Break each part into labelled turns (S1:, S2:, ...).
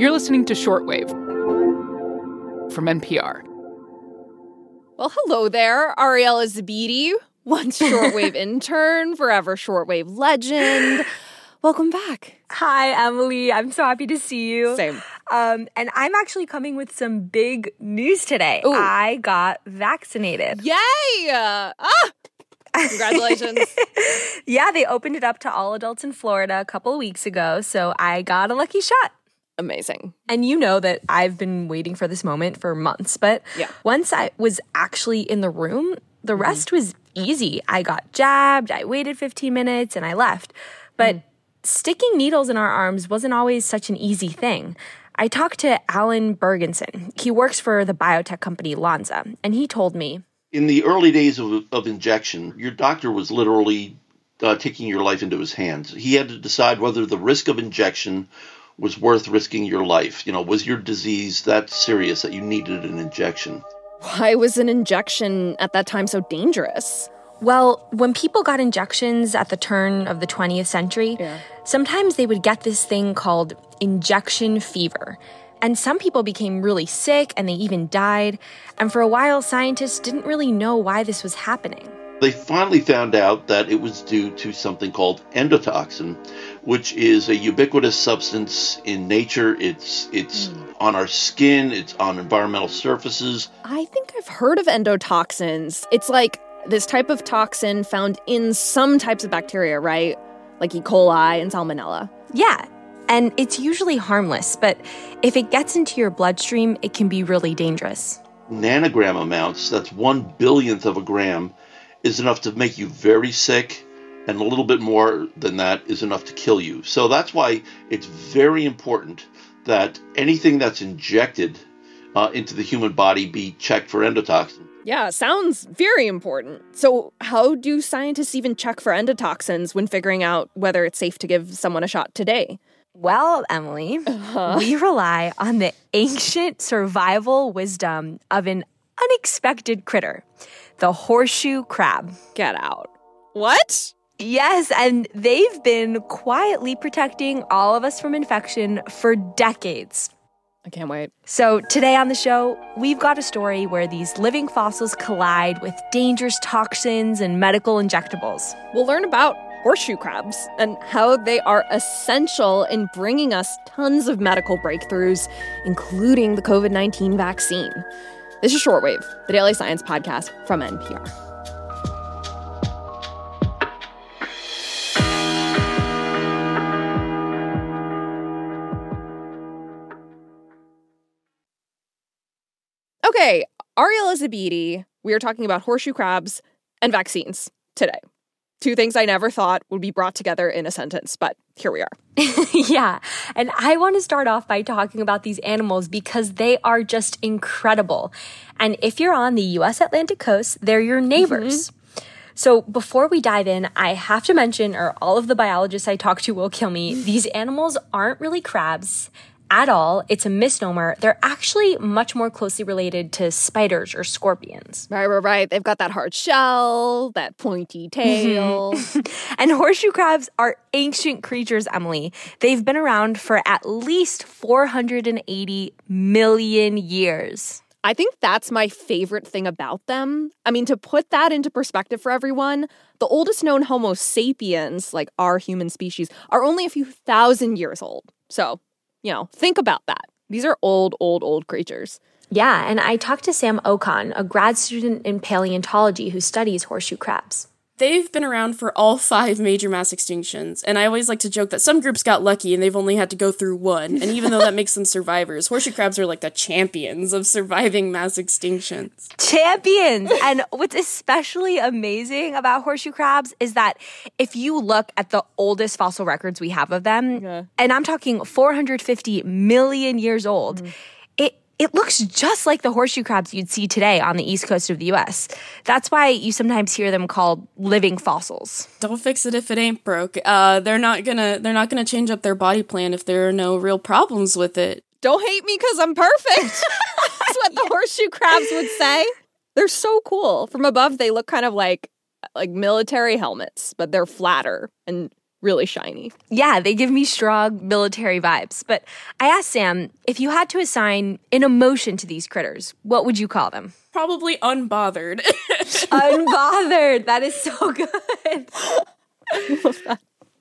S1: You're listening to Shortwave from NPR.
S2: Well, hello there, Ariella Zabidi, once shortwave intern, forever shortwave legend. Welcome back.
S3: Hi, Emily. I'm so happy to see you.
S2: Same.
S3: Um, and I'm actually coming with some big news today.
S2: Ooh.
S3: I got vaccinated.
S2: Yay! Ah! Congratulations.
S3: Yeah, they opened it up to all adults in Florida a couple of weeks ago, so I got a lucky shot.
S2: Amazing.
S3: And you know that I've been waiting for this moment for months, but
S2: Yeah.
S3: Once I was actually in the room, the rest was easy. I got jabbed, I waited 15 minutes, and I left. But
S2: Mm.
S3: sticking needles in our arms wasn't always such an easy thing. I talked to Alan Burgenson. He works for the biotech company Lonza, and he told me,
S4: In the early days of, of injection, your doctor was literally uh, taking your life into his hands. He had to decide whether the risk of injection was worth risking your life. You know, was your disease that serious that you needed an injection?
S2: Why was an injection at that time so dangerous?
S3: Well, when people got injections at the turn of the 20th century, sometimes they would get this thing called injection fever. And some people became really sick and they even died. And for a while, scientists didn't really know why this was happening.
S4: They finally found out that it was due to something called endotoxin, which is a ubiquitous substance in nature. It's it's hmm. on our skin, it's on environmental surfaces.
S2: I think I've heard of endotoxins. It's like this type of toxin found in some types of bacteria, right? Like E. coli and salmonella.
S3: Yeah, and it's usually harmless, but if it gets into your bloodstream, it can be really dangerous.
S4: nanogram amounts, that's one billionth of a gram, is enough to make you very sick, and a little bit more than that is enough to kill you. So that's why it's very important that anything that's injected uh, into the human body be checked for endotoxin.
S2: Yeah, sounds very important. So, how do scientists even check for endotoxins when figuring out whether it's safe to give someone a shot today?
S3: Well, Emily, we rely on the ancient survival wisdom of an unexpected critter, the horseshoe crab.
S2: Get out. What?
S3: Yes, and they've been quietly protecting all of us from infection for decades.
S2: I can't wait.
S3: So, today on the show, we've got a story where these living fossils collide with dangerous toxins and medical injectables.
S2: We'll learn about horseshoe crabs and how they are essential in bringing us tons of medical breakthroughs, including the COVID 19 vaccine. This is Shortwave, the daily science podcast from NPR. Okay, Ariel Zabidi, we are talking about horseshoe crabs and vaccines today. Two things I never thought would be brought together in a sentence, but here we are.
S3: yeah, and I want to start off by talking about these animals because they are just incredible. And if you're on the US Atlantic coast, they're your mm-hmm. neighbors. So before we dive in, I have to mention, or all of the biologists I talk to will kill me, these animals aren't really crabs at all. It's a misnomer. They're actually much more closely related to spiders or scorpions.
S2: Right, right, right. They've got that hard shell, that pointy tail. Mm-hmm.
S3: And horseshoe crabs are ancient creatures, Emily. They've been around for at least 480 million years.
S2: I think that's my favorite thing about them. I mean, to put that into perspective for everyone, the oldest known Homo sapiens, like our human species, are only a few thousand years old. So, you know, think about that. These are old, old, old creatures.
S3: Yeah, and I talked to Sam Okon, a grad student in paleontology who studies horseshoe crabs.
S5: They've been around for all five major mass extinctions, and I always like to joke that some groups got lucky and they've only had to go through one. And even though that makes them survivors, horseshoe crabs are like the champions of surviving mass extinctions.
S3: Champions! and what's especially amazing about horseshoe crabs is that if you look at the oldest fossil records we have of them, and I'm talking 450 million years old, it it looks just like the horseshoe crabs you'd see today on the east coast of the US. That's why you sometimes hear them called living fossils.
S5: Don't fix it if it ain't broke. Uh, they're not gonna they're not gonna change up their body plan if there are no real problems with it.
S2: Don't hate me because I'm perfect. That's what the horseshoe crabs would say. They're so cool. From above, they look kind of like like military helmets, but they're flatter and really shiny.
S3: Yeah, they give me strong military vibes. But I asked Sam if you had to assign an emotion to these critters, what would you call them?
S5: Probably unbothered.
S3: Unbothered. That is so good.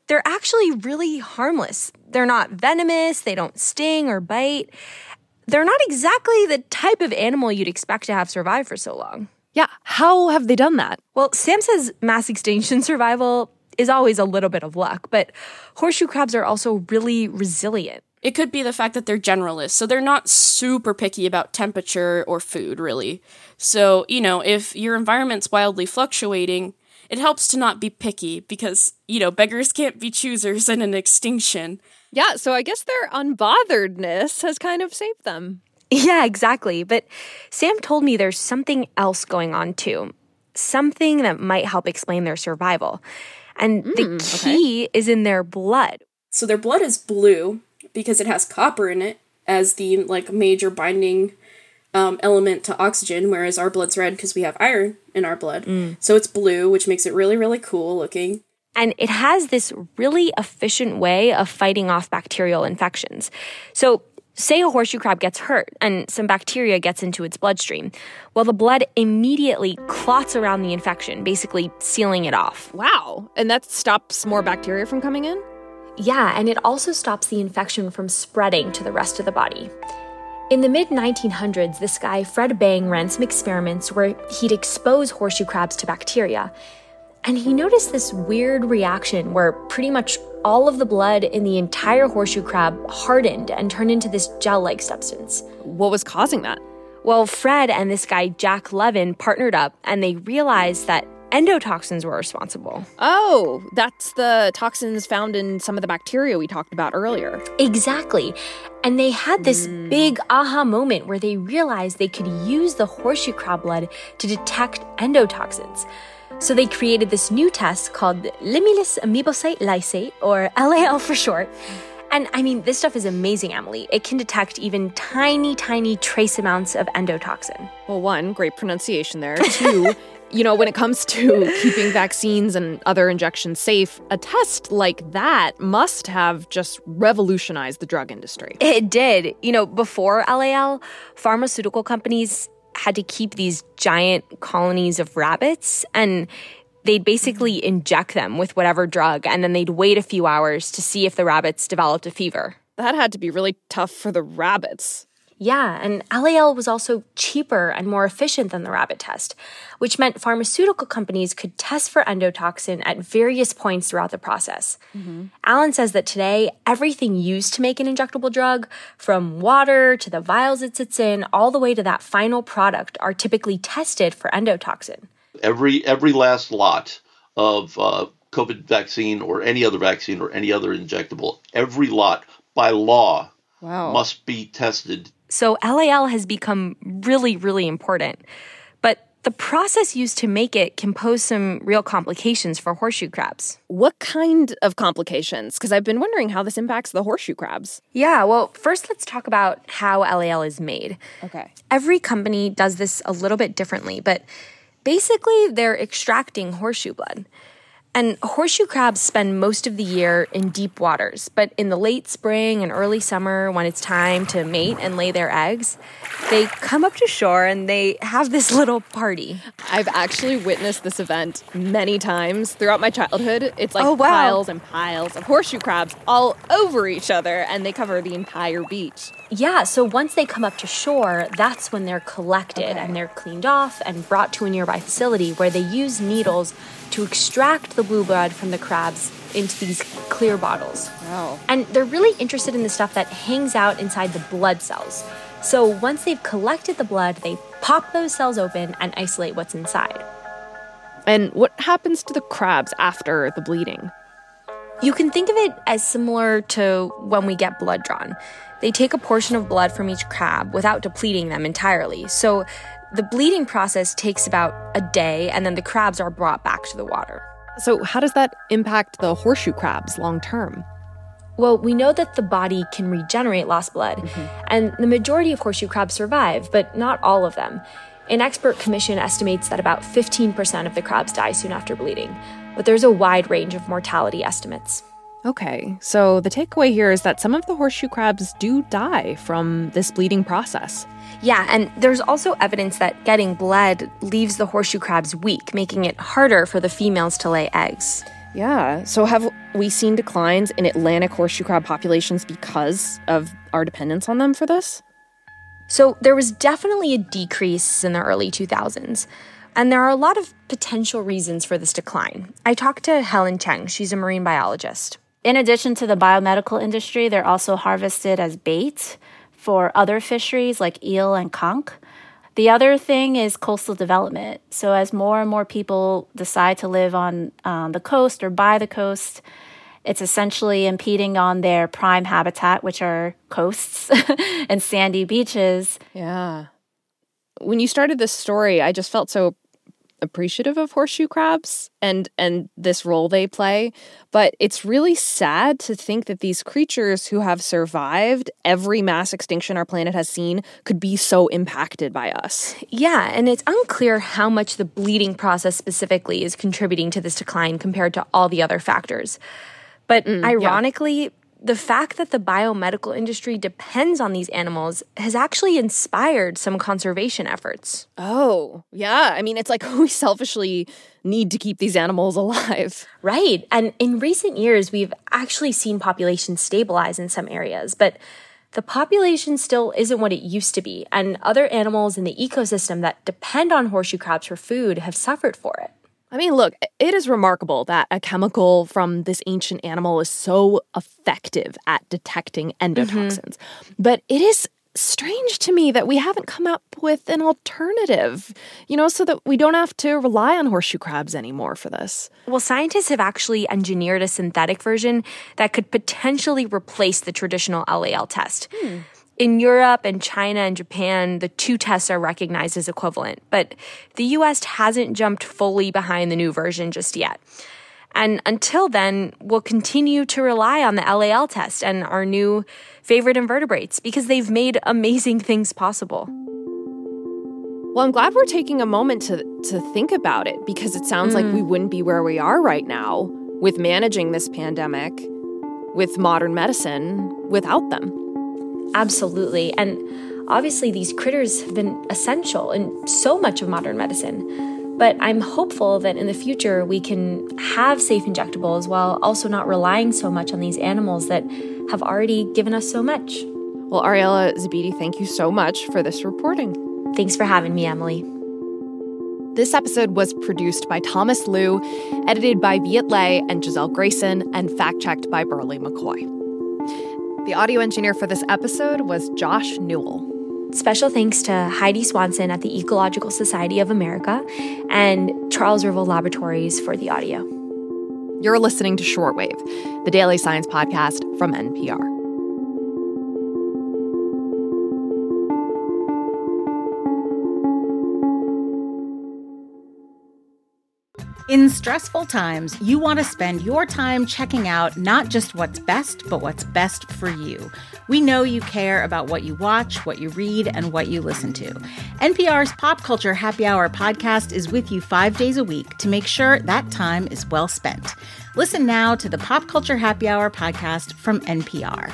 S3: They're actually really harmless. They're not venomous, they don't sting or bite. They're not exactly the type of animal you'd expect to have survived for so long.
S2: Yeah, how have they done that?
S3: Well, Sam says mass extinction survival is always a little bit of luck, but horseshoe crabs are also really resilient.
S5: It could be the fact that they're generalists, so they're not super picky about temperature or food, really. So, you know, if your environment's wildly fluctuating, it helps to not be picky because, you know, beggars can't be choosers in an extinction.
S2: Yeah, so I guess their unbotheredness has kind of saved them.
S3: Yeah, exactly. But Sam told me there's something else going on too. Something that might help explain their survival. And the key is in their blood.
S5: So their blood is blue because it has copper in it as the like major binding um, element to oxygen, whereas our blood's red because we have iron in our blood. So it's blue, which makes it really, really cool looking.
S3: And it has this really efficient way of fighting off bacterial infections. So, say a horseshoe crab gets hurt and some bacteria gets into its bloodstream. Well, the blood immediately clots around the infection, basically sealing it off.
S2: Wow. And that stops more bacteria from coming in?
S3: Yeah, and it also stops the infection from spreading to the rest of the body. In the mid 1900s, this guy, Fred Bang, ran some experiments where he'd expose horseshoe crabs to bacteria. And he noticed this weird reaction where pretty much all of the blood in the entire horseshoe crab hardened and turned into this gel like substance.
S2: What was causing that?
S3: Well, Fred and this guy, Jack Levin, partnered up and they realized that endotoxins were responsible.
S2: Oh, that's the toxins found in some of the bacteria we talked about earlier.
S3: Exactly. And they had this hmm. big aha moment where they realized they could use the horseshoe crab blood to detect endotoxins. So they created this new test called Limulus amoebocyte lysate, or LAL for short. And I mean, this stuff is amazing, Emily. It can detect even tiny, tiny trace amounts of endotoxin.
S2: Well, one, great pronunciation there. Two, you know, when it comes to keeping vaccines and other injections safe, a test like that must have just revolutionized the drug industry.
S3: It did. You know, before LAL, pharmaceutical companies had to keep these giant colonies of rabbits and they'd basically inject them with whatever drug and then they'd wait a few hours to see if the rabbits developed a fever.
S2: That had to be really tough for the rabbits.
S3: Yeah, and LAL was also cheaper and more efficient than the rabbit test, which meant pharmaceutical companies could test for endotoxin at various points throughout the process. Alan says that today, everything used to make an injectable drug, from water to the vials it sits in, all the way to that final product, are typically tested for endotoxin.
S4: Every every last lot of uh, COVID vaccine or any other vaccine or any other injectable, every lot by law
S2: Wow.
S4: must be tested
S3: So LAL has become really, really important. But the process used to make it can pose some real complications for horseshoe crabs.
S2: What kind of complications? Because I've been wondering how this impacts the horseshoe crabs.
S3: Yeah, well, first let's talk about how LAL is made.
S2: Okay.
S3: Every company does this a little bit differently, but basically they're extracting horseshoe blood. And horseshoe crabs spend most of the year in deep waters, but in the late spring and early summer, when it's time to mate and lay their eggs, they come up to shore and they have this little party.
S2: I've actually witnessed this event many times throughout my childhood. It's like
S3: Oh, wow.
S2: piles and piles of horseshoe crabs all over each other, and they cover the entire beach.
S3: Yeah, so once they come up to shore, that's when they're collected and they're cleaned off and brought to a nearby facility where they use needles to extract the blue blood from the crabs into these clear bottles.
S2: Wow.
S3: And they're really interested in the stuff that hangs out inside the blood cells. So once they've collected the blood, they pop those cells open and isolate what's inside.
S2: And what happens to the crabs after the bleeding?
S3: You can think of it as similar to when we get blood drawn. They take a portion of blood from each crab without depleting them entirely. So the bleeding process takes about a day, and then the crabs are brought back to the water.
S2: So, how does that impact the horseshoe crabs long term?
S3: Well, we know that the body can regenerate lost blood, mm-hmm. and the majority of horseshoe crabs survive, but not all of them. An expert commission estimates that about 15% of the crabs die soon after bleeding. but there's a wide range of mortality estimates.
S2: Okay, so the takeaway here is that some of the horseshoe crabs do die from this bleeding process.
S3: Yeah, and there's also evidence that getting bled leaves the horseshoe crabs weak, making it harder for the females to lay eggs.
S2: Yeah, so have we seen declines in Atlantic horseshoe crab populations because of our dependence on them for this?
S3: So there was definitely a decrease in the early 2000s. And there are a lot of potential reasons for this decline. I talked to Helen Cheng, she's a marine biologist.
S6: In addition to the biomedical industry, they're also harvested as bait for other fisheries like eel and conch. The other thing is coastal development. So, as more and more people decide to live on um, the coast or by the coast, it's essentially impeding on their prime habitat, which are coasts and sandy beaches.
S2: Yeah. When you started this story, I just felt so appreciative of horseshoe crabs and and this role they play but it's really sad to think that these creatures who have survived every mass extinction our planet has seen could be so impacted by us.
S3: Yeah and it's unclear how much the bleeding process specifically is contributing to this decline compared to all the other factors. But mm, ironically yeah the fact that the biomedical industry depends on these animals has actually inspired some conservation efforts.
S2: Oh, yeah. I mean, it's like we selfishly need to keep these animals alive.
S3: Right. And in recent years, we've actually seen populations stabilize in some areas, but the population still isn't what it used to be. And other animals in the ecosystem that depend on horseshoe crabs for food have suffered for it.
S2: I mean, look, it is remarkable that a chemical from this ancient animal is so effective at detecting endotoxins. Mm-hmm. But it is strange to me that we haven't come up with an alternative, you know, so that we don't have to rely on horseshoe crabs anymore for this.
S3: Well, scientists have actually engineered a synthetic version that could potentially replace the traditional LAL test. Hmm. In Europe and China and Japan, the two tests are recognized as equivalent, but the US hasn't jumped fully behind the new version just yet. And until then, we'll continue to rely on the LAL test and our new favorite invertebrates because they've made amazing things possible.
S2: Well, I'm glad we're taking a moment to, to think about it because it sounds mm. like we wouldn't be where we are right now with managing this pandemic with modern medicine without them.
S3: Absolutely. And obviously, these critters have been essential in so much of modern medicine. But I'm hopeful that in the future we can have safe injectables while also not relying so much on these animals that have already given us so much.
S2: Well, Ariella Zabidi, thank you so much for this reporting.
S3: Thanks for having me, Emily.
S2: This episode was produced by Thomas Lu, edited by Viet Le and Giselle Grayson, and fact checked by Berly McCoy. The audio engineer for this episode was Josh Newell.
S3: Special thanks to Heidi Swanson at the Ecological Society of America and Charles River Laboratories for the audio.
S2: You're listening to Shortwave, the daily science podcast from NPR.
S7: In stressful times, you want to spend your time checking out not just what's best, but what's best for you. We know you care about what you watch, what you read, and what you listen to. NPR's Pop Culture Happy Hour podcast is with you five days a week to make sure that time is well spent. Listen now to the Pop Culture Happy Hour podcast from NPR.